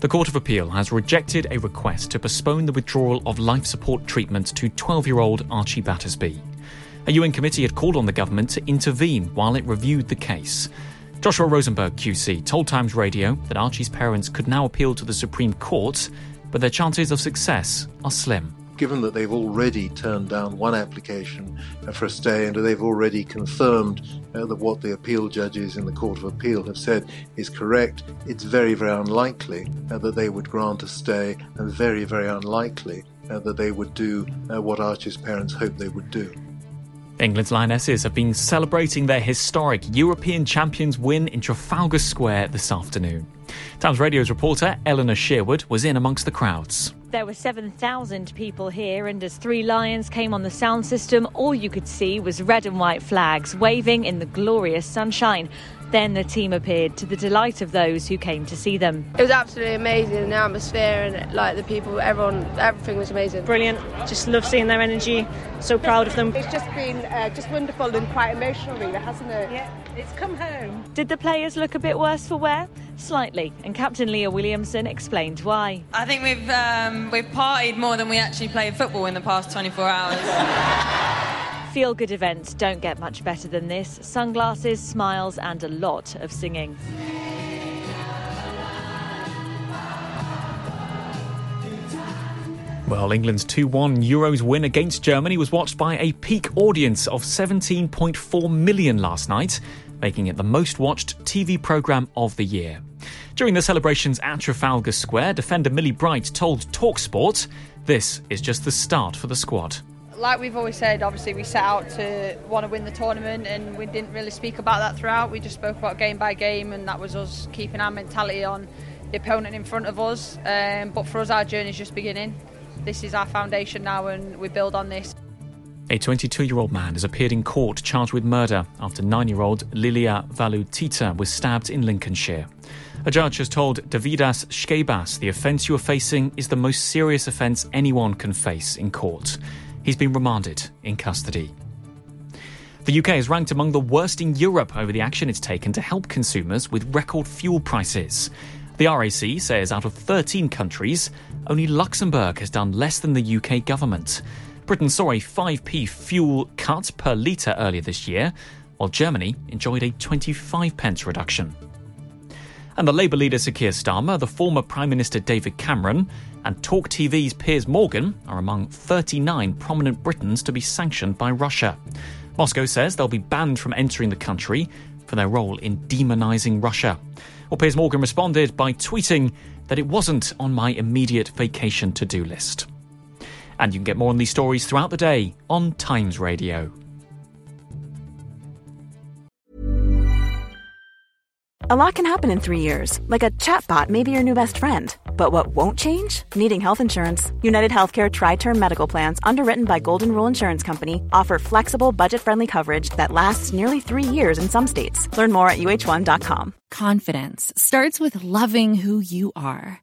The Court of Appeal has rejected a request to postpone the withdrawal of life support treatment to 12 year old Archie Battersbee. A UN committee had called on the government to intervene while it reviewed the case. Joshua Rozenberg QC told Times Radio that Archie's parents could now appeal to the Supreme Court, but their chances of success are slim given that they've already turned down one application for a stay and they've already confirmed uh, that what the appeal judges in the Court of Appeal have said is correct, it's very, very unlikely uh, that they would grant a stay and very, very unlikely uh, that they would do uh, what Archie's parents hoped they would do. England's Lionesses have been celebrating their historic European champions win in Trafalgar Square this afternoon. Times Radio's reporter Eleanor Sherwood was in amongst the crowds. There were 7,000 people here, and as three lions came on the sound system, all you could see was red and white flags waving in the glorious sunshine. Then the team appeared to the delight of those who came to see them. It was absolutely amazing, the atmosphere and like the people, everyone, everything was amazing. Brilliant. Just love seeing their energy. So proud of them. It's just been uh, just wonderful and quite emotional, really, hasn't it? Yeah, it's come home. Did the players look a bit worse for wear? Slightly, and Captain Leah Williamson explained why. I think we've um, we've partied more than we actually played football in the past 24 hours. Feel good events don't get much better than this sunglasses, smiles, and a lot of singing. Well, England's 2 1 Euros win against Germany was watched by a peak audience of 17.4 million last night, making it the most watched TV programme of the year. During the celebrations at Trafalgar Square, defender Millie Bright told Talksport this is just the start for the squad like we've always said, obviously we set out to want to win the tournament, and we didn't really speak about that throughout. We just spoke about game by game, and that was us keeping our mentality on the opponent in front of us. Um, but for us, our journey is just beginning. This is our foundation now, and we build on this. A 22 year old man has appeared in court charged with murder after nine year old Lilia Valutyte was stabbed in Lincolnshire. A judge has told Deividas Shkebas the offence you are facing is the most serious offence anyone can face in court. He's been remanded in custody. The UK is ranked among the worst in Europe over the action it's taken to help consumers with record fuel prices. The RAC says out of 13 countries, only Luxembourg has done less than the UK government. Britain saw a 5p fuel cut per litre earlier this year, while Germany enjoyed a 25 pence reduction. And the Labour leader Sir Keir Starmer, the former Prime Minister David Cameron, and Talk TV's Piers Morgan are among 39 prominent Britons to be sanctioned by Russia. Moscow says they'll be banned from entering the country for their role in demonising Russia. Well, Piers Morgan responded by tweeting that it wasn't on my immediate vacation to do list. And you can get more on these stories throughout the day on Times Radio. A lot can happen in three years, like a chatbot may be your new best friend. But what won't change? Needing health insurance. United Healthcare Tri Term Medical Plans, underwritten by Golden Rule Insurance Company, offer flexible, budget friendly coverage that lasts nearly three years in some states. Learn more at uh1.com. Confidence starts with loving who you are.